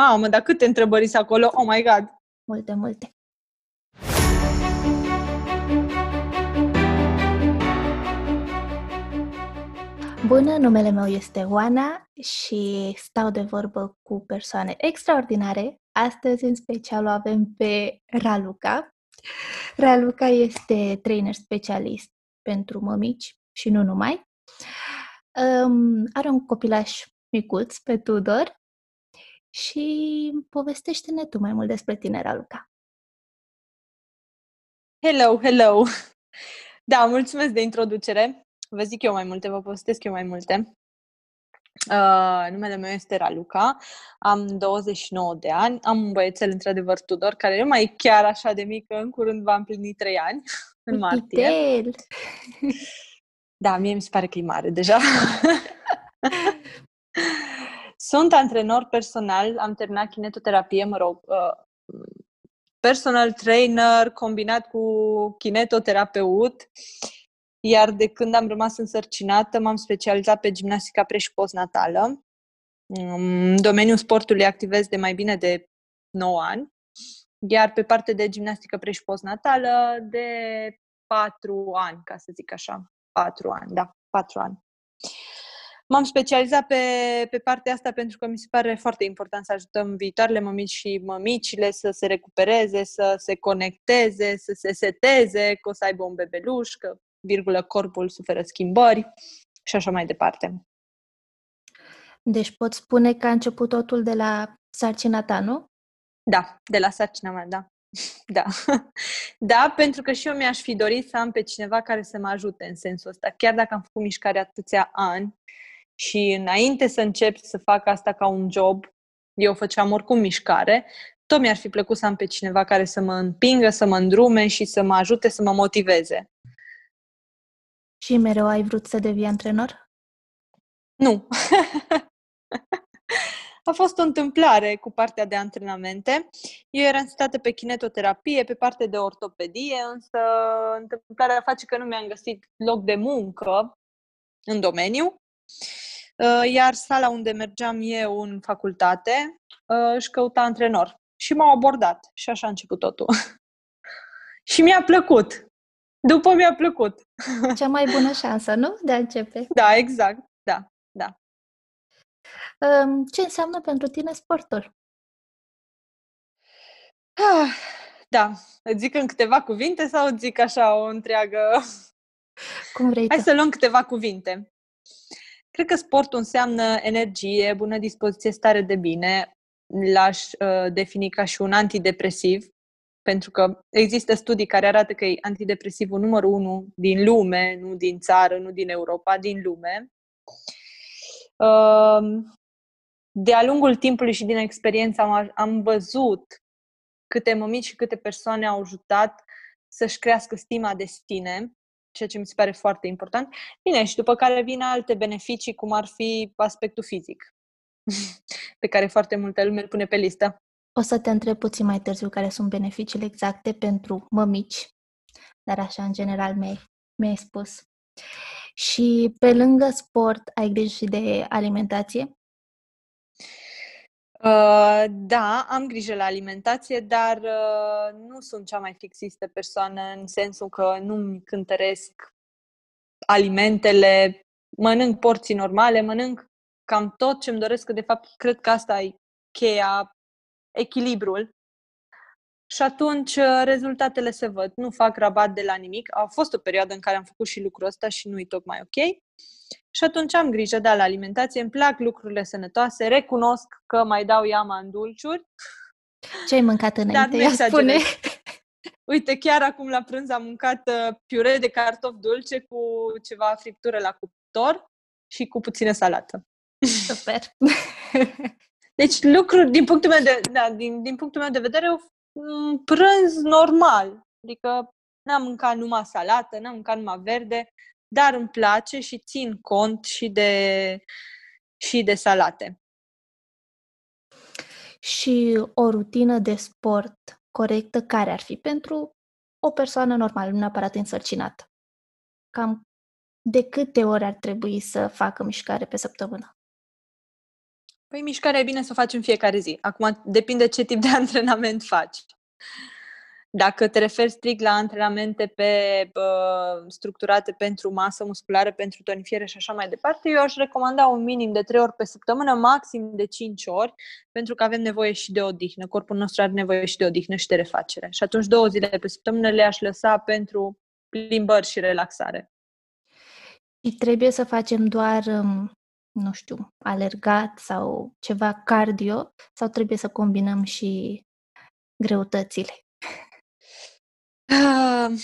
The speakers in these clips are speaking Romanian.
Mamă, dar câte întrebări sunt acolo? Oh my God! Multe, multe. Bună, numele meu este Oana și stau de vorbă cu persoane extraordinare. Astăzi, în special, o avem pe Raluca. Raluca este trainer specialist pentru mămici și nu numai. Um, are un copilaș micuț pe Tudor și povestește-ne tu mai mult despre tine, Raluca. Hello, hello! Da, mulțumesc de introducere. Vă zic eu mai multe, vă povestesc eu mai multe. Uh, numele meu este Raluca, am 29 de ani, am un băiețel, într-adevăr, Tudor, care nu mai e chiar așa de mic, în curând va împlini 3 ani, în martie. Pitel. Da, mie mi se pare că e mare deja. Sunt antrenor personal, am terminat kinetoterapie, mă rog, uh, personal trainer combinat cu kinetoterapeut, iar de când am rămas însărcinată m-am specializat pe gimnastica pre- și postnatală. În domeniul sportului activez de mai bine de 9 ani, iar pe parte de gimnastică pre- și postnatală de 4 ani, ca să zic așa. 4 ani, da, 4 ani. M-am specializat pe, pe partea asta pentru că mi se pare foarte important să ajutăm viitoarele mămici și mămicile să se recupereze, să se conecteze, să se seteze, că o să aibă un bebeluș, că, virgulă, corpul suferă schimbări și așa mai departe. Deci pot spune că a început totul de la sarcina ta, nu? Da, de la sarcina mea, da. Da. Da, pentru că și eu mi-aș fi dorit să am pe cineva care să mă ajute în sensul ăsta. Chiar dacă am făcut mișcare atâția ani și înainte să încep să fac asta ca un job, eu făceam oricum mișcare, tot mi-ar fi plăcut să am pe cineva care să mă împingă, să mă îndrume și să mă ajute să mă motiveze. Și mereu ai vrut să devii antrenor? Nu. A fost o întâmplare cu partea de antrenamente. Eu eram stată pe kinetoterapie, pe partea de ortopedie, însă întâmplarea face că nu mi-am găsit loc de muncă în domeniu. Uh, iar sala unde mergeam eu în facultate uh, își căuta antrenor. Și m-au abordat. Și așa a început totul. și mi-a plăcut. După mi-a plăcut. Cea mai bună șansă, nu? De a începe. Da, exact. Da, da. Um, ce înseamnă pentru tine sportul? Ah, da. Îți zic în câteva cuvinte sau îți zic așa o întreagă... Cum vrei Hai tu. să luăm câteva cuvinte. Cred că sportul înseamnă energie, bună dispoziție, stare de bine. L-aș uh, defini ca și un antidepresiv, pentru că există studii care arată că e antidepresivul numărul unu din lume, nu din țară, nu din Europa, din lume. Uh, de-a lungul timpului și din experiență am, am văzut câte mămici și câte persoane au ajutat să-și crească stima de sine, ceea ce mi se pare foarte important. Bine, și după care vin alte beneficii, cum ar fi aspectul fizic, pe care foarte multă lume îl pune pe listă. O să te întreb puțin mai târziu care sunt beneficiile exacte pentru mămici, dar așa, în general, mi-ai, mi-ai spus. Și pe lângă sport, ai grijă și de alimentație? Uh, da, am grijă la alimentație, dar uh, nu sunt cea mai fixistă persoană în sensul că nu-mi cântăresc alimentele, mănânc porții normale, mănânc cam tot ce-mi doresc, că de fapt cred că asta e cheia, echilibrul. Și atunci uh, rezultatele se văd. Nu fac rabat de la nimic. A fost o perioadă în care am făcut și lucrul ăsta și nu e tocmai ok. Și atunci am grijă, da, la alimentație, îmi plac lucrurile sănătoase, recunosc că mai dau iama în dulciuri. Ce ai mâncat înainte? nu Ia exagerez. spune! Uite, chiar acum la prânz am mâncat uh, piure de cartofi dulce cu ceva friptură la cuptor și cu puțină salată. Super! Deci lucruri, din punctul meu de, da, din, din punctul meu de vedere, un prânz normal. Adică n-am mâncat numai salată, n-am mâncat numai verde, dar îmi place și țin cont și de, și de salate. și o rutină de sport corectă care ar fi pentru o persoană normală, nu neapărat însărcinată? Cam de câte ori ar trebui să facă mișcare pe săptămână? Păi mișcarea e bine să o faci în fiecare zi. Acum depinde ce tip de antrenament faci. Dacă te referi strict la antrenamente pe uh, structurate pentru masă musculară, pentru tonifiere și așa mai departe, eu aș recomanda un minim de 3 ori pe săptămână, maxim de 5 ori, pentru că avem nevoie și de odihnă. Corpul nostru are nevoie și de odihnă și de refacere. Și atunci două zile pe săptămână le-aș lăsa pentru plimbări și relaxare. Și trebuie să facem doar, um, nu știu, alergat sau ceva cardio sau trebuie să combinăm și greutățile? Uh,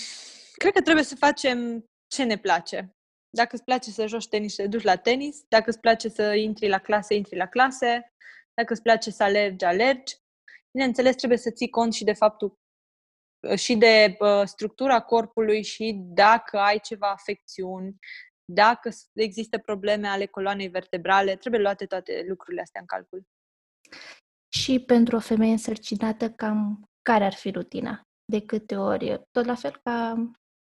cred că trebuie să facem ce ne place. Dacă îți place să joci tenis, te duci la tenis. Dacă îți place să intri la clase, intri la clase. Dacă îți place să alergi, alergi. Bineînțeles, trebuie să ții cont și de faptul și de uh, structura corpului și dacă ai ceva afecțiuni, dacă există probleme ale coloanei vertebrale, trebuie luate toate lucrurile astea în calcul. Și pentru o femeie însărcinată, cam care ar fi rutina? De câte ori? Tot la fel ca...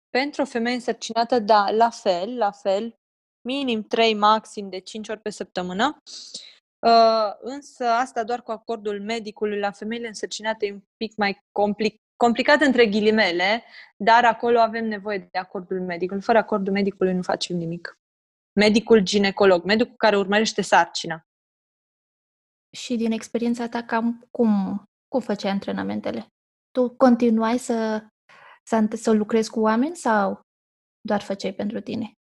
Pentru o femeie însărcinată, da, la fel, la fel. Minim 3, maxim de 5 ori pe săptămână. Uh, însă asta doar cu acordul medicului. La femeile însărcinate e un pic mai complic- complicat între ghilimele, dar acolo avem nevoie de acordul medicului. Fără acordul medicului nu facem nimic. Medicul ginecolog, medicul care urmărește sarcina. Și din experiența ta, cam cum, cum făceai antrenamentele? Tu continuai să, să, să lucrezi cu oameni sau doar făceai pentru tine?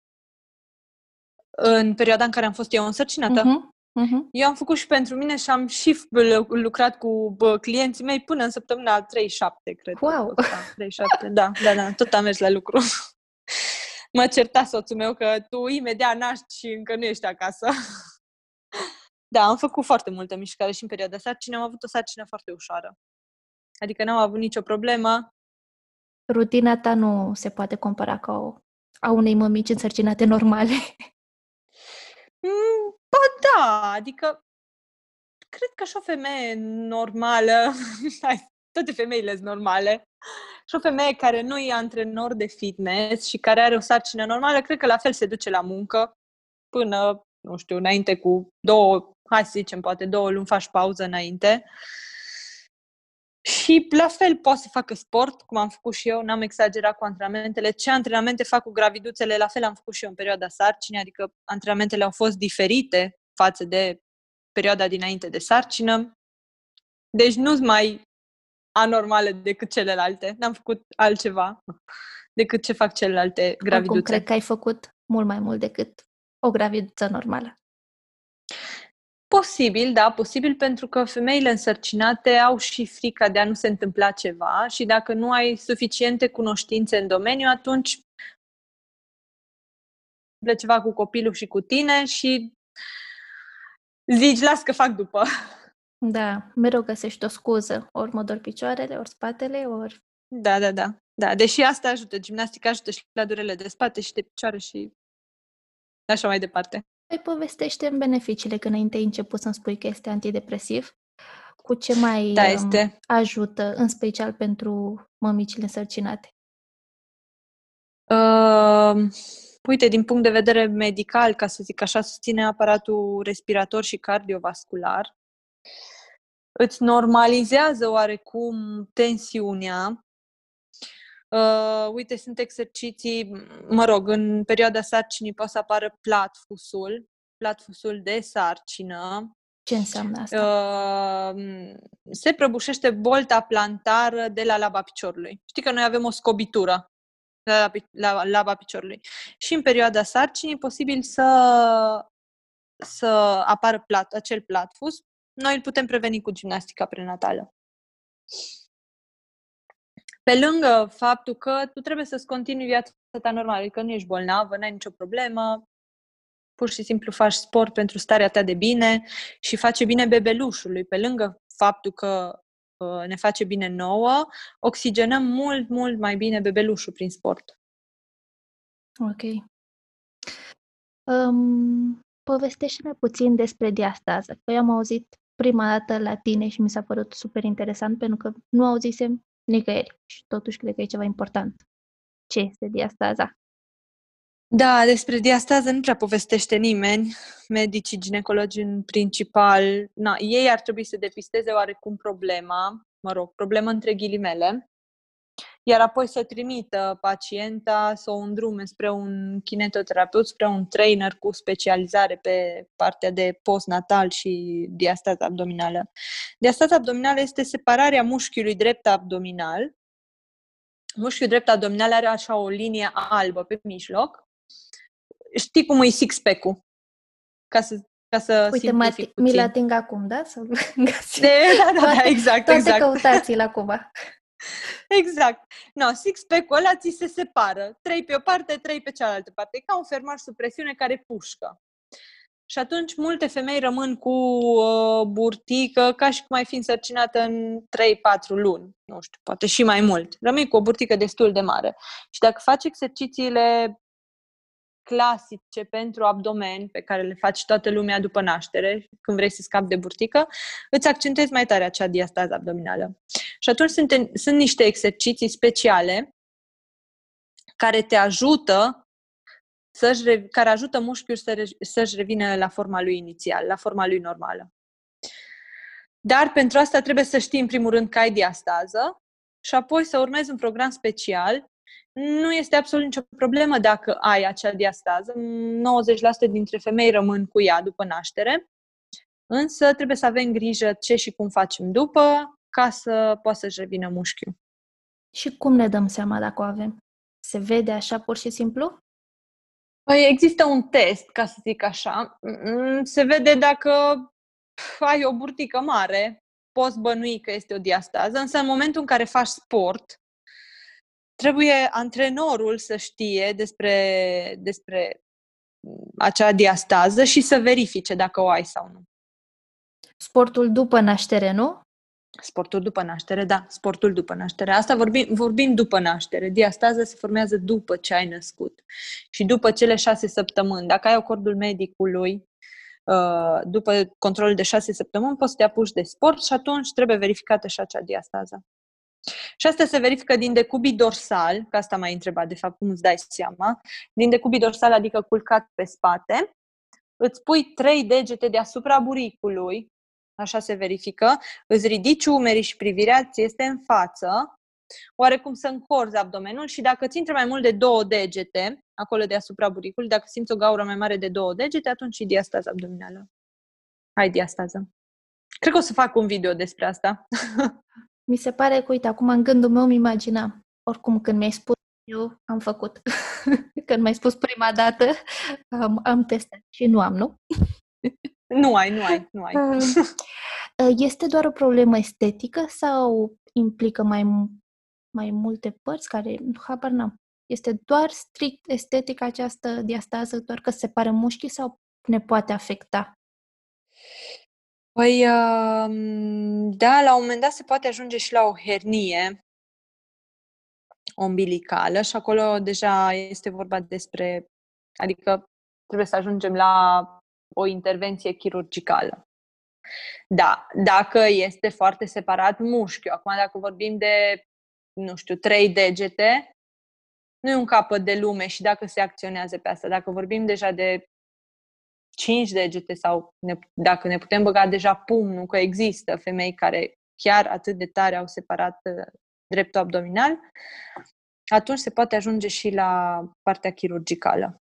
În perioada în care am fost eu însărcinată? Uh-huh. Uh-huh. Eu am făcut și pentru mine și am și lucrat cu bă, clienții mei până în săptămâna 37, cred. Wow! Că 37, da, da, da, tot am mers la lucru. mă certa soțul meu că tu imediat naști și încă nu ești acasă. da, am făcut foarte multă mișcare și în perioada sarcină am avut o sarcină foarte ușoară. Adică n-am avut nicio problemă. Rutina ta nu se poate compara ca o, a unei mămici însărcinate normale. Mm, ba da, adică cred că și o femeie normală, toate femeile sunt normale, și o femeie care nu e antrenor de fitness și care are o sarcină normală, cred că la fel se duce la muncă până, nu știu, înainte cu două, hai să zicem, poate două luni faci pauză înainte. Și la fel poate să facă sport, cum am făcut și eu, n-am exagerat cu antrenamentele. Ce antrenamente fac cu graviduțele, la fel am făcut și eu în perioada sarcinii, adică antrenamentele au fost diferite față de perioada dinainte de sarcină. Deci nu sunt mai anormale decât celelalte. N-am făcut altceva decât ce fac celelalte graviduțe. Acum cred că ai făcut mult mai mult decât o graviduță normală. Posibil, da, posibil pentru că femeile însărcinate au și frica de a nu se întâmpla ceva și dacă nu ai suficiente cunoștințe în domeniu, atunci ceva cu copilul și cu tine și zici, las că fac după. Da, mereu găsești o scuză. Ori mă dor picioarele, ori spatele, ori... Da, da, da. Da, deși asta ajută. Gimnastica ajută și la durele de spate și de picioare și așa mai departe. Păi povestește în beneficiile, că înainte ai început să-mi spui că este antidepresiv. Cu ce mai da, este. ajută, în special pentru mămicile însărcinate? Uh, uite, din punct de vedere medical, ca să zic așa, susține aparatul respirator și cardiovascular. Îți normalizează oarecum tensiunea, Uh, uite, sunt exerciții, mă rog, în perioada sarcinii poate să apară platfusul, platfusul de sarcină. Ce înseamnă asta? Uh, se prăbușește bolta plantară de la laba piciorului. Știi că noi avem o scobitură la, la laba piciorului. Și în perioada sarcinii e posibil să, să apară plat, acel platfus. Noi îl putem preveni cu gimnastica prenatală. Pe lângă faptul că tu trebuie să-ți continui viața ta normală, adică nu ești bolnavă, n-ai nicio problemă, pur și simplu faci sport pentru starea ta de bine și face bine bebelușului. Pe lângă faptul că uh, ne face bine nouă, oxigenăm mult, mult mai bine bebelușul prin sport. Ok. Um, povestește-ne puțin despre diastază. Că eu am auzit prima dată la tine și mi s-a părut super interesant pentru că nu auzisem nicăieri și totuși cred că e ceva important. Ce este diastaza? Da, despre diastază nu prea povestește nimeni. Medicii, ginecologi în principal, na, ei ar trebui să depisteze oarecum problema, mă rog, problemă între ghilimele, iar apoi să trimită pacienta să o îndrume spre un kinetoterapeut, spre un trainer cu specializare pe partea de postnatal și diastază abdominală. Diastaza abdominală este separarea mușchiului drept abdominal. Mușchiul drept abdominal are așa o linie albă pe mijloc. Știi cum e six-pack-ul? Ca să ca să Uite, mă, mi-l ating acum, da? Să de, da, da, da, exact, toate exact. căutați-l acum. Exact. No, six-pack-ul ăla ți se separă. Trei pe o parte, trei pe cealaltă parte. E ca un fermar sub presiune care pușcă. Și atunci multe femei rămân cu uh, burtică ca și cum ai fi însărcinată în 3-4 luni. Nu știu, poate și mai mult. Rămâi cu o burtică destul de mare. Și dacă faci exercițiile clasice pentru abdomen, pe care le faci toată lumea după naștere, când vrei să scapi de burtică, îți accentuezi mai tare acea diastază abdominală. Și atunci sunt, sunt niște exerciții speciale care te ajută să-și, care ajută mușchiul să, să-și revină la forma lui inițial, la forma lui normală. Dar pentru asta trebuie să știi în primul rând că ai diastază și apoi să urmezi un program special nu este absolut nicio problemă dacă ai acea diastază. 90% dintre femei rămân cu ea după naștere, însă trebuie să avem grijă ce și cum facem după ca să poată să-și revină mușchiul. Și cum ne dăm seama dacă o avem? Se vede așa pur și simplu? Păi există un test, ca să zic așa. Mm, se vede dacă ai o burtică mare, poți bănui că este o diastază, însă în momentul în care faci sport, trebuie antrenorul să știe despre, despre acea diastază și să verifice dacă o ai sau nu. Sportul după naștere, nu? Sportul după naștere, da, sportul după naștere. Asta vorbim, vorbim după naștere. Diastaza se formează după ce ai născut și după cele șase săptămâni. Dacă ai acordul medicului, uh, după controlul de șase săptămâni, poți să te apuci de sport și atunci trebuie verificată și acea diastază. Și asta se verifică din decubii dorsal, că asta m-ai întrebat, de fapt, cum îți dai seama, din decubii dorsal, adică culcat pe spate, îți pui trei degete deasupra buricului, așa se verifică, îți ridici umerii și privirea ți este în față, oarecum să încorzi abdomenul și dacă ți intră mai mult de două degete, acolo deasupra buricului, dacă simți o gaură mai mare de două degete, atunci e diastază abdominală. Ai diastază. Cred că o să fac un video despre asta. Mi se pare că, uite, acum în gândul meu îmi imagina. Oricum, când mi-ai spus, eu am făcut. când mi-ai spus prima dată, am, am testat și nu am, nu? nu ai, nu ai, nu ai. Este doar o problemă estetică sau implică mai, mai multe părți care, habar n-am. Este doar strict estetic această diastază, doar că se pare mușchi sau ne poate afecta? Păi, da, la un moment dat se poate ajunge și la o hernie ombilicală și acolo deja este vorba despre, adică trebuie să ajungem la o intervenție chirurgicală. Da, dacă este foarte separat mușchiul, acum dacă vorbim de, nu știu, trei degete, nu e un capăt de lume și dacă se acționează pe asta. Dacă vorbim deja de cinci degete sau ne, dacă ne putem băga deja pumnul, că există femei care chiar atât de tare au separat uh, dreptul abdominal, atunci se poate ajunge și la partea chirurgicală.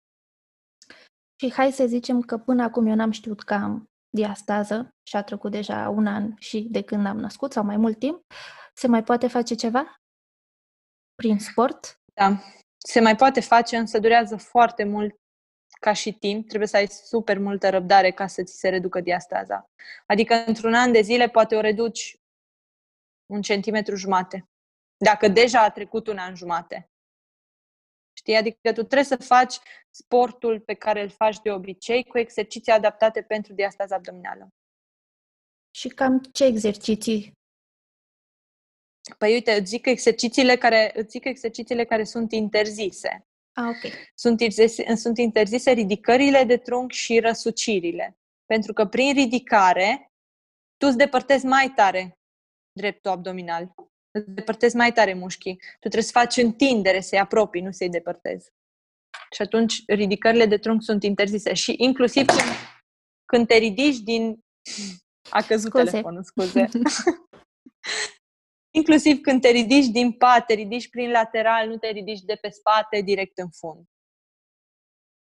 Și hai să zicem că până acum eu n-am știut că am diastază și a trecut deja un an și de când am născut sau mai mult timp. Se mai poate face ceva? Prin sport? Da, se mai poate face, însă durează foarte mult ca și timp, trebuie să ai super multă răbdare ca să ți se reducă diastaza. Adică într-un an de zile poate o reduci un centimetru jumate. Dacă deja a trecut un an jumate. Știi? Adică tu trebuie să faci sportul pe care îl faci de obicei cu exerciții adaptate pentru diastaza abdominală. Și cam ce exerciții? Păi uite, îți zic exercițiile care, îți zic exercițiile care sunt interzise. Ah, ok. Sunt interzise, sunt interzise ridicările de trunchi și răsucirile. Pentru că prin ridicare tu îți depărtezi mai tare dreptul abdominal. Îți depărtezi mai tare mușchii. Tu trebuie să faci întindere, să-i apropii, nu să-i depărtezi. Și atunci ridicările de trunchi sunt interzise. Și inclusiv când, când te ridici din... A căzut scuze. telefonul, scuze. inclusiv când te ridici din pat, te ridici prin lateral, nu te ridici de pe spate, direct în fund.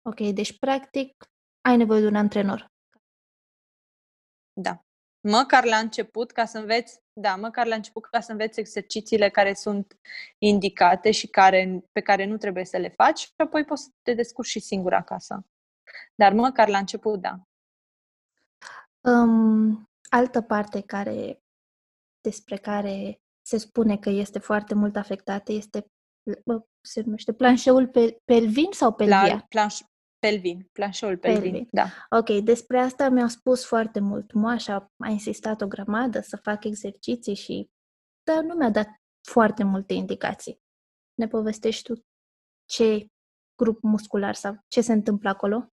Ok, deci practic ai nevoie de un antrenor. Da. Măcar la început, ca să înveți, da, măcar la început ca să înveți exercițiile care sunt indicate și care, pe care nu trebuie să le faci și apoi poți să te descurci și singur acasă. Dar măcar la început, da. Um, altă parte care, despre care se spune că este foarte mult afectată este se numește planșeul pe, pelvin sau pelvia? Plan, planș, pelvin, planșeul pelvin, pelvin, da. Ok, despre asta mi-au spus foarte mult. Moașa a insistat o grămadă să fac exerciții și dar nu mi-a dat foarte multe indicații. Ne povestești tu ce grup muscular sau ce se întâmplă acolo?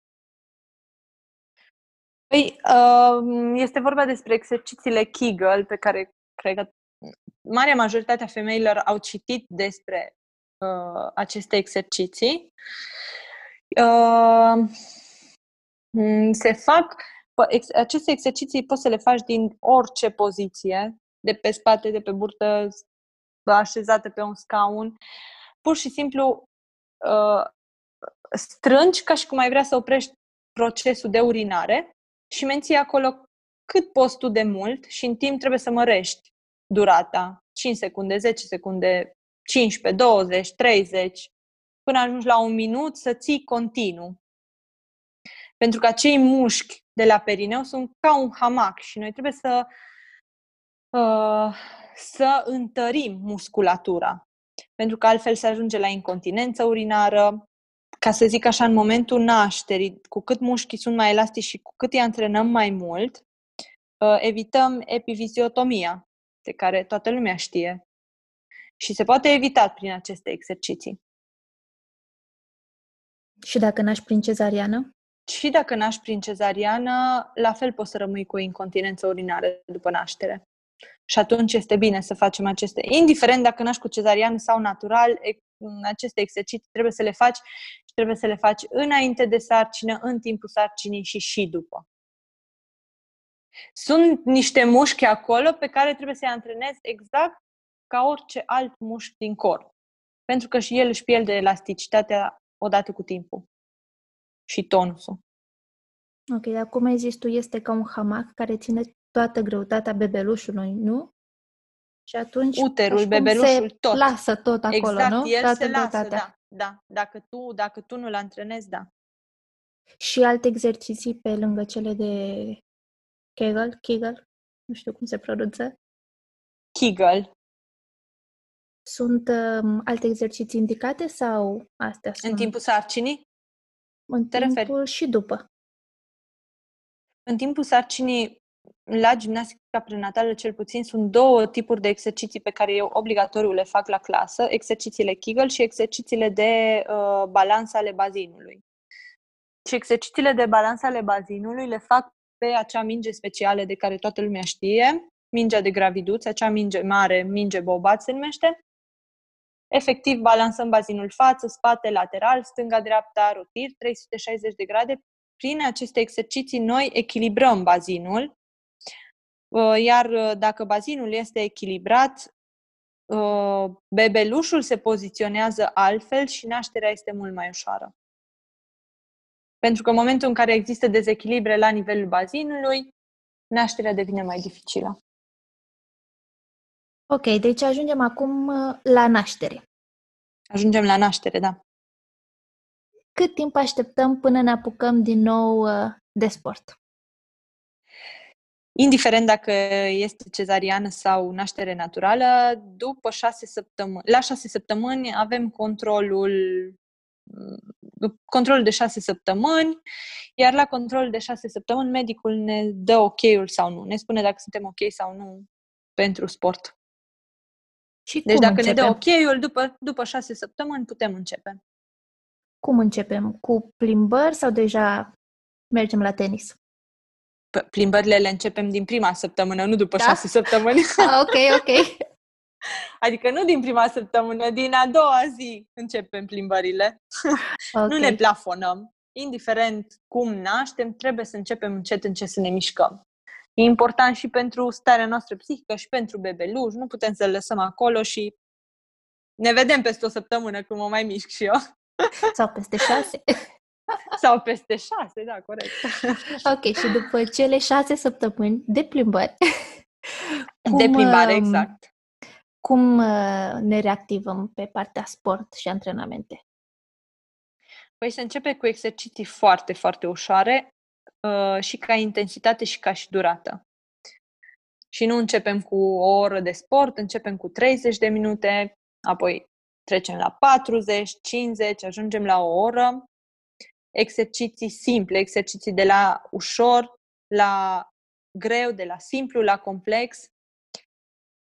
Păi, uh, este vorba despre exercițiile Kegel, pe care cred că marea majoritate a femeilor au citit despre uh, aceste exerciții. Uh, se fac ex, aceste exerciții poți să le faci din orice poziție, de pe spate, de pe burtă, așezată pe un scaun. Pur și simplu uh, strângi ca și cum ai vrea să oprești procesul de urinare și menții acolo cât poți tu de mult și în timp trebuie să mărești durata. 5 secunde, 10 secunde, 15, 20, 30, până ajungi la un minut să ții continuu. Pentru că acei mușchi de la perineu sunt ca un hamac și noi trebuie să, uh, să întărim musculatura. Pentru că altfel se ajunge la incontinență urinară, ca să zic așa, în momentul nașterii, cu cât mușchii sunt mai elastici și cu cât îi antrenăm mai mult, uh, evităm epiviziotomia, de care toată lumea știe. Și se poate evita prin aceste exerciții. Și dacă naști prin cezariană? Și dacă naști prin cezariană, la fel poți să rămâi cu o incontinență urinară după naștere. Și atunci este bine să facem aceste, indiferent dacă naști cu cezariană sau natural, aceste exerciții trebuie să le faci și trebuie să le faci înainte de sarcină, în timpul sarcinii și și după. Sunt niște mușchi acolo pe care trebuie să-i antrenezi exact ca orice alt mușchi din corp. Pentru că și el își pierde elasticitatea odată cu timpul și tonusul. Ok, dar cum ai zis tu, este ca un hamac care ține toată greutatea bebelușului, nu? Și atunci uterul, bebelușul, se tot. lasă tot acolo, exact, nu? el toată se lasă, da, da. Dacă tu, dacă tu nu-l antrenezi, da. Și alte exerciții pe lângă cele de Kegel, Kegel, nu știu cum se pronunță. Kegel. Sunt um, alte exerciții indicate sau astea sunt? În timpul sarcinii? În Te timpul referi? și după. În timpul sarcinii, la gimnastica prenatală cel puțin, sunt două tipuri de exerciții pe care eu obligatoriu le fac la clasă, exercițiile Kegel și exercițiile de uh, balans ale bazinului. Și exercițiile de balans ale bazinului le fac pe acea minge specială de care toată lumea știe, mingea de graviduț, acea minge mare, minge bobat se numește, Efectiv, balansăm bazinul față, spate, lateral, stânga-dreapta, rotir, 360 de grade. Prin aceste exerciții noi echilibrăm bazinul, uh, iar uh, dacă bazinul este echilibrat, uh, bebelușul se poziționează altfel și nașterea este mult mai ușoară. Pentru că în momentul în care există dezechilibre la nivelul bazinului, nașterea devine mai dificilă. Ok, deci ajungem acum uh, la naștere. Ajungem la naștere, da. Cât timp așteptăm până ne apucăm din nou uh, de sport? Indiferent dacă este cezariană sau naștere naturală, după șase săptămâni, la șase săptămâni avem controlul mm, controlul de șase săptămâni, iar la controlul de șase săptămâni medicul ne dă ok-ul sau nu, ne spune dacă suntem ok sau nu pentru sport. Și deci dacă începem? ne dă ok-ul, după, după șase săptămâni putem începe. Cum începem? Cu plimbări sau deja mergem la tenis? Plimbările le începem din prima săptămână, nu după da? șase săptămâni. Ah, ok, ok. Adică nu din prima săptămână, din a doua zi începem plimbările. Okay. Nu ne plafonăm. Indiferent cum naștem, trebuie să începem încet încet să ne mișcăm. E important și pentru starea noastră psihică și pentru bebeluș. Nu putem să-l lăsăm acolo și ne vedem peste o săptămână când mă mai mișc și eu. Sau peste șase. Sau peste șase, da, corect. Ok, și după cele șase săptămâni de plimbări... Cum, de plimbare, um, exact. Cum uh, ne reactivăm pe partea sport și antrenamente? Păi se începe cu exerciții foarte, foarte ușoare uh, și ca intensitate și ca și durată. Și nu începem cu o oră de sport, începem cu 30 de minute, apoi trecem la 40, 50, ajungem la o oră. Exerciții simple, exerciții de la ușor la greu, de la simplu la complex.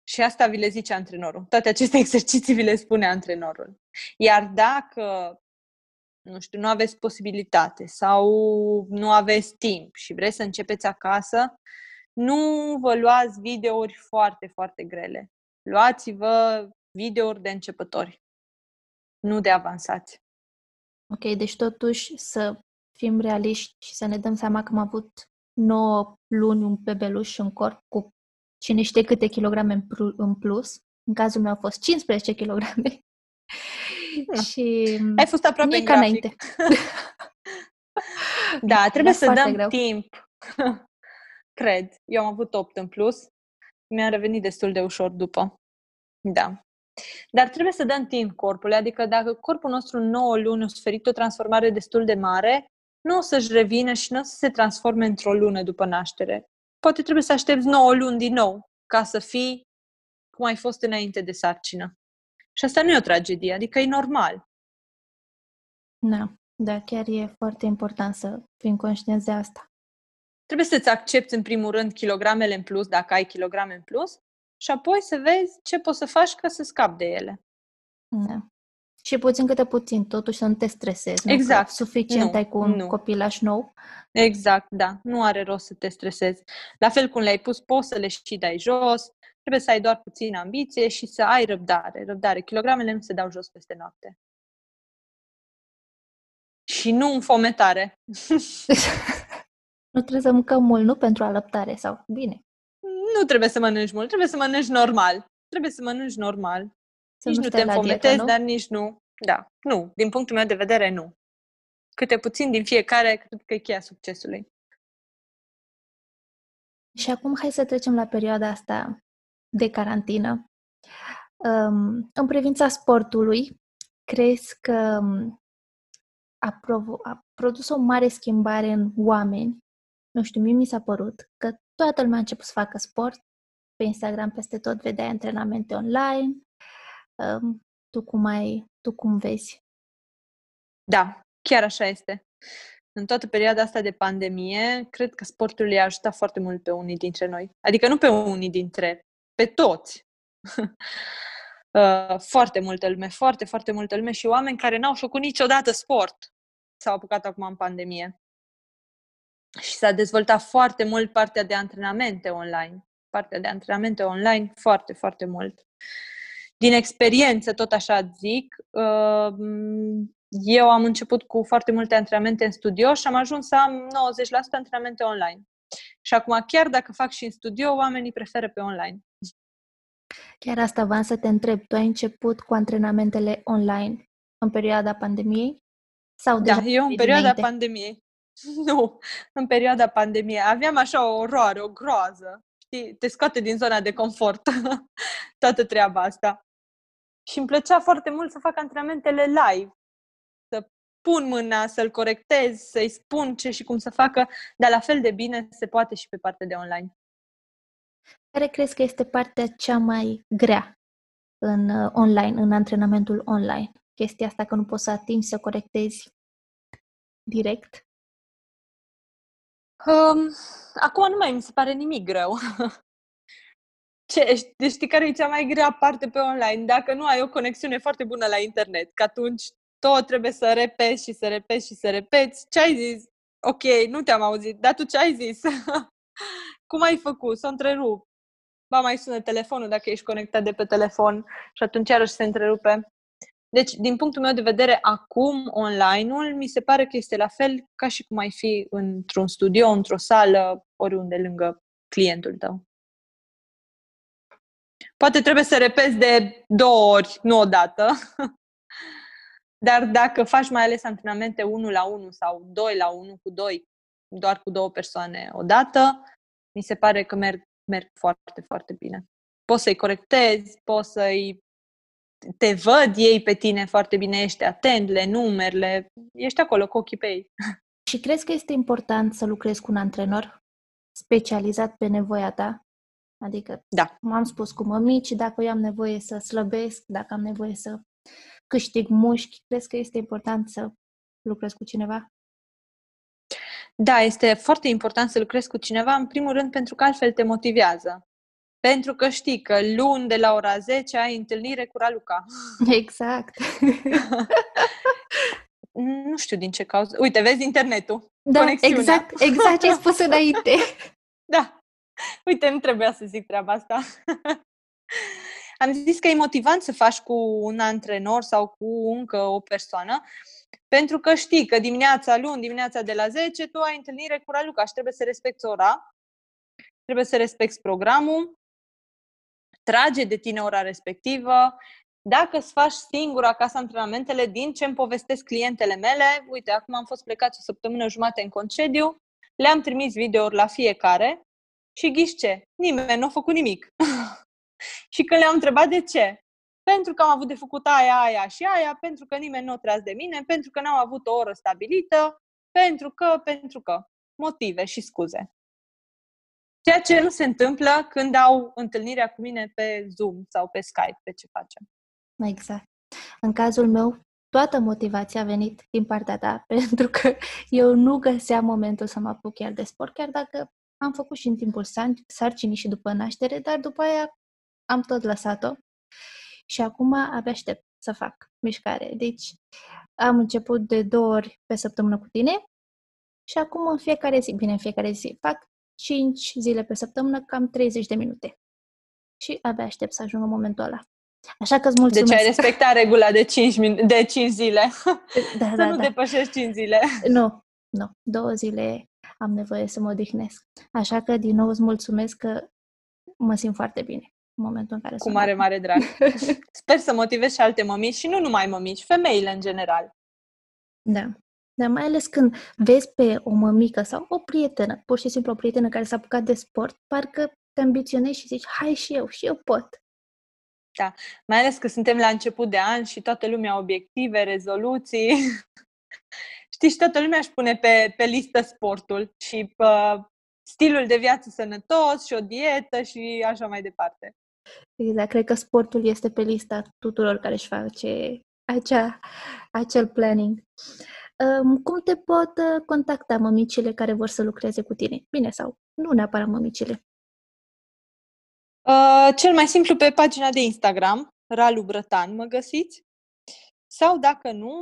Și asta vi le zice antrenorul. Toate aceste exerciții vi le spune antrenorul. Iar dacă, nu știu, nu aveți posibilitate sau nu aveți timp și vreți să începeți acasă, nu vă luați videouri foarte, foarte grele. Luați-vă videouri de începători, nu de avansați. Ok, deci totuși să fim realiști și să ne dăm seama că am avut 9 luni un bebeluș în corp cu cine știe câte kilograme în plus. În cazul meu au fost 15 kilograme. Da. și Ai fost aproape ca înainte. da, trebuie să dăm greu. timp. Cred. Eu am avut 8 în plus. Mi-a revenit destul de ușor după. Da. Dar trebuie să dăm timp corpului, adică dacă corpul nostru în 9 luni a suferit o transformare destul de mare, nu o să-și revină și nu o să se transforme într-o lună după naștere. Poate trebuie să aștepți 9 luni din nou ca să fii cum ai fost înainte de sarcină. Și asta nu e o tragedie, adică e normal. Da, da, chiar e foarte important să fim conștienți de asta. Trebuie să-ți accepti în primul rând kilogramele în plus, dacă ai kilograme în plus, și apoi să vezi ce poți să faci ca să scapi de ele. Da. Și puțin câte puțin, totuși să nu te stresezi. Exact. Nu? Suficient nu, ai cu un nu. copilaș nou. Exact, da. Nu are rost să te stresezi. La fel cum le-ai pus, poți să le și dai jos, trebuie să ai doar puțină ambiție și să ai răbdare. Răbdare. Kilogramele nu se dau jos peste noapte. Și nu în fometare. nu trebuie să mâncăm mult, nu pentru alăptare sau bine nu trebuie să mănânci mult, trebuie să mănânci normal. Trebuie să mănânci normal. Să nici nu, nu te înfometezi, dar nici nu. Da, nu. Din punctul meu de vedere, nu. Câte puțin din fiecare, cred că e cheia succesului. Și acum hai să trecem la perioada asta de carantină. Um, în privința sportului, crezi că um, a, provo- a produs o mare schimbare în oameni? Nu știu, mie mi s-a părut că toată lumea a început să facă sport. Pe Instagram peste tot vedeai antrenamente online. Um, tu cum ai, tu cum vezi? Da, chiar așa este. În toată perioada asta de pandemie, cred că sportul i-a ajutat foarte mult pe unii dintre noi. Adică nu pe unii dintre, pe toți. Uh, foarte multă lume, foarte, foarte multă lume și oameni care n-au făcut niciodată sport s-au apucat acum în pandemie și s-a dezvoltat foarte mult partea de antrenamente online. Partea de antrenamente online foarte, foarte mult. Din experiență, tot așa zic, uh, eu am început cu foarte multe antrenamente în studio și am ajuns să am 90% antrenamente online. Și acum, chiar dacă fac și în studio, oamenii preferă pe online. Chiar asta v să te întreb. Tu ai început cu antrenamentele online în perioada pandemiei? Sau da, eu în perioada înainte? pandemiei. Nu, în perioada pandemiei. Aveam așa o oroare, o groază. Știi? Te scoate din zona de confort toată treaba asta. Și îmi plăcea foarte mult să fac antrenamentele live. Să pun mâna, să-l corectez, să-i spun ce și cum să facă, dar la fel de bine se poate și pe partea de online. Care crezi că este partea cea mai grea în uh, online, în antrenamentul online? Chestia asta că nu poți să atingi, să corectezi direct? Um, acum nu mai mi se pare nimic greu. Ce, deci știi care e cea mai grea parte pe online? Dacă nu ai o conexiune foarte bună la internet, că atunci tot trebuie să repeți și să repeți și să repeți. Ce ai zis? Ok, nu te-am auzit, dar tu ce ai zis? Cum ai făcut? S-a întrerupt. Ba mai sună telefonul dacă ești conectat de pe telefon și atunci iarăși se întrerupe. Deci, din punctul meu de vedere, acum, online-ul, mi se pare că este la fel ca și cum ai fi într-un studio, într-o sală, oriunde, lângă clientul tău. Poate trebuie să repezi de două ori, nu o dată. Dar dacă faci mai ales antrenamente 1 la 1 sau 2 la 1 cu 2, doar cu două persoane odată, mi se pare că merg, merg foarte, foarte bine. Poți să-i corectezi, poți să-i te văd ei pe tine foarte bine, ești atent, le numerle, ești acolo cu ochii pe ei. Și crezi că este important să lucrezi cu un antrenor specializat pe nevoia ta? Adică, da. cum am spus, cu mămici, dacă eu am nevoie să slăbesc, dacă am nevoie să câștig mușchi, crezi că este important să lucrez cu cineva? Da, este foarte important să lucrezi cu cineva, în primul rând, pentru că altfel te motivează. Pentru că știi că luni de la ora 10 ai întâlnire cu Raluca. Exact. nu știu din ce cauză. Uite, vezi internetul. Da, conexiunea. exact, exact ce ai spus înainte. da. Uite, nu trebuia să zic treaba asta. Am zis că e motivant să faci cu un antrenor sau cu încă o persoană, pentru că știi că dimineața, luni, dimineața de la 10, tu ai întâlnire cu Raluca și trebuie să respecti ora, trebuie să respecti programul, trage de tine ora respectivă. Dacă îți faci singur acasă antrenamentele, din ce îmi povestesc clientele mele, uite, acum am fost plecați o săptămână jumate în concediu, le-am trimis videouri la fiecare și ghiși ce? Nimeni nu a făcut nimic. și când le-am întrebat de ce, pentru că am avut de făcut aia, aia și aia, pentru că nimeni nu a tras de mine, pentru că n-am avut o oră stabilită, pentru că, pentru că. Motive și scuze. Ceea ce nu se întâmplă când au întâlnirea cu mine pe Zoom sau pe Skype, pe ce facem. Exact. În cazul meu, toată motivația a venit din partea ta, pentru că eu nu găseam momentul să mă apuc chiar de sport, chiar dacă am făcut și în timpul sarcinii și după naștere, dar după aia am tot lăsat-o și acum abia aștept să fac mișcare. Deci am început de două ori pe săptămână cu tine și acum în fiecare zi, bine, în fiecare zi, fac 5 zile pe săptămână, cam 30 de minute. Și abia aștept să ajung în momentul ăla. Așa că îți mulțumesc. Deci ai respectat regula de 5, min- de 5 zile. Da, să da, nu da. depășești 5 zile. Nu, nu. Două zile am nevoie să mă odihnesc. Așa că, din nou, îți mulțumesc că mă simt foarte bine în momentul în care Cu mare, mare drag. Sper să motivezi și alte mămici și nu numai mămici, femeile în general. Da. Dar mai ales când vezi pe o mămică sau o prietenă, pur și simplu o prietenă care s-a apucat de sport, parcă te ambiționezi și zici, hai și eu, și eu pot. Da, mai ales că suntem la început de an și toată lumea obiective, rezoluții. Știi, și toată lumea își pune pe, pe listă sportul și pe stilul de viață sănătos și o dietă și așa mai departe. Exact, cred că sportul este pe lista tuturor care își face acea, acel planning. Um, cum te pot uh, contacta mămicile care vor să lucreze cu tine? Bine, sau nu neapărat mămicile. Uh, cel mai simplu pe pagina de Instagram, Ralu Brătan, mă găsiți. Sau dacă nu,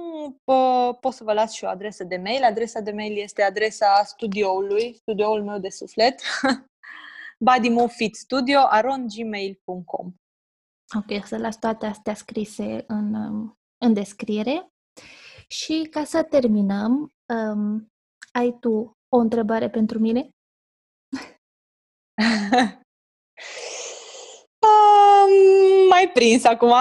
po- pot să vă las și o adresă de mail. Adresa de mail este adresa studioului, studioul meu de suflet, bodymofitstudio.gmail.com Ok, să las toate astea scrise în, um, în descriere. Și ca să terminăm, um, ai tu o întrebare pentru mine? um, mai prins acum.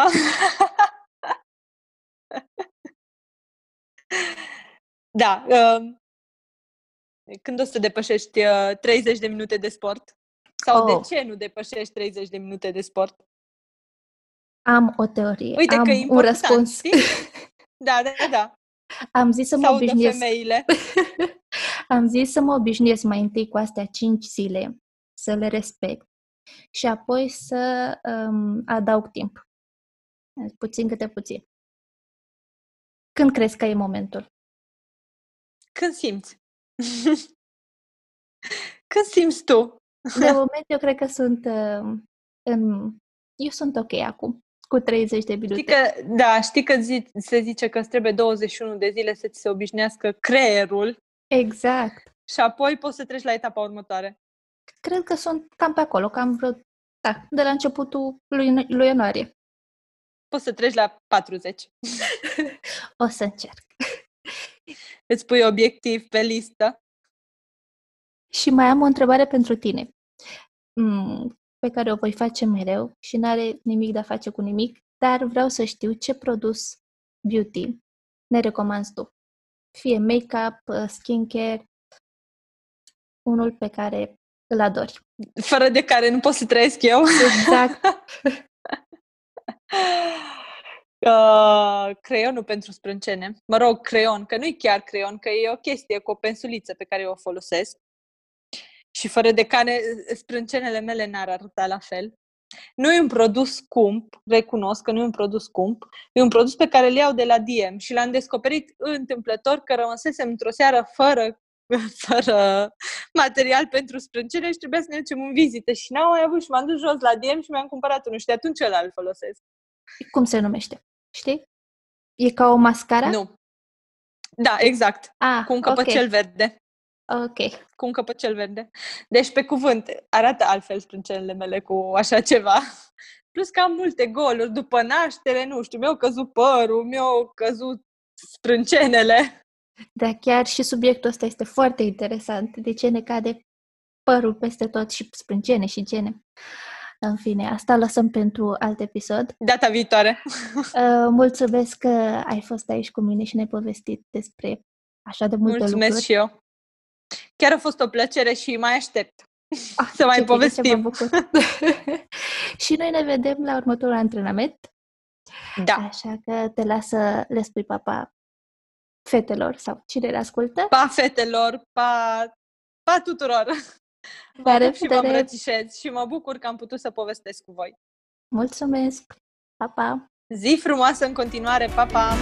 da. Um, când o să depășești uh, 30 de minute de sport? Sau Oh. de ce nu depășești 30 de minute de sport? Am o teorie, Uite am că e un important, răspuns. știi? Da, da, da. am zis să mă Sau de obișnuiesc. femeile. am zis să mă obișnuiesc mai întâi cu astea 5 zile, să le respect și apoi să um, adaug timp. Puțin câte puțin. Când crezi că e momentul? Când simți? Când simți tu? De moment, eu cred că sunt uh, în... Eu sunt ok acum, cu 30 de minute. Știi că, da, știi că zi, se zice că îți trebuie 21 de zile să ți se obișnuiască creierul Exact. și apoi poți să treci la etapa următoare. Cred că sunt cam pe acolo, cam vreo... Da, de la începutul lui, lui ianuarie. poți să treci la 40. o să încerc. Îți pui obiectiv pe listă. Și mai am o întrebare pentru tine, mm, pe care o voi face mereu și nu are nimic de a face cu nimic, dar vreau să știu ce produs beauty ne recomanzi tu. Fie make-up, uh, skincare, unul pe care îl adori. Fără de care nu pot să trăiesc eu. Exact. uh, creionul pentru sprâncene. Mă rog, creion, că nu e chiar creion, că e o chestie cu o pensuliță pe care eu o folosesc. Și fără de care sprâncenele mele n-ar arăta la fel. Nu e un produs scump, recunosc că nu e un produs scump, e un produs pe care îl iau de la DM și l-am descoperit întâmplător că rămăsesem într-o seară fără, fără material pentru sprâncene și trebuia să ne ducem în vizită și n-am mai avut și m-am dus jos la DM și mi-am cumpărat unul și de atunci ăla îl folosesc. Cum se numește? Știi? E ca o mascara? Nu. Da, exact. Ah, cu un căpăcel okay. verde. Ok. Cu un căpăcel verde. Deci, pe cuvânt, arată altfel sprâncenele mele cu așa ceva. Plus că am multe goluri. După naștere, nu știu, mi-au căzut părul, mi-au căzut sprâncenele. Da, chiar și subiectul ăsta este foarte interesant. De ce ne cade părul peste tot și sprâncene și gene. În fine, asta lăsăm pentru alt episod. Data viitoare! Uh, mulțumesc că ai fost aici cu mine și ne-ai povestit despre așa de multe Mulțumesc lucruri. și eu! Chiar a fost o plăcere și mai aștept ah, să mai povestim. și noi ne vedem la următorul antrenament. Da. Așa că te las să le spui papa fetelor sau cine le ascultă. Pa fetelor, pa, pa tuturor! Vă și vă îmbrățișez și mă bucur că am putut să povestesc cu voi. Mulțumesc! Pa, pa! Zi frumoasă în continuare! Pa, pa!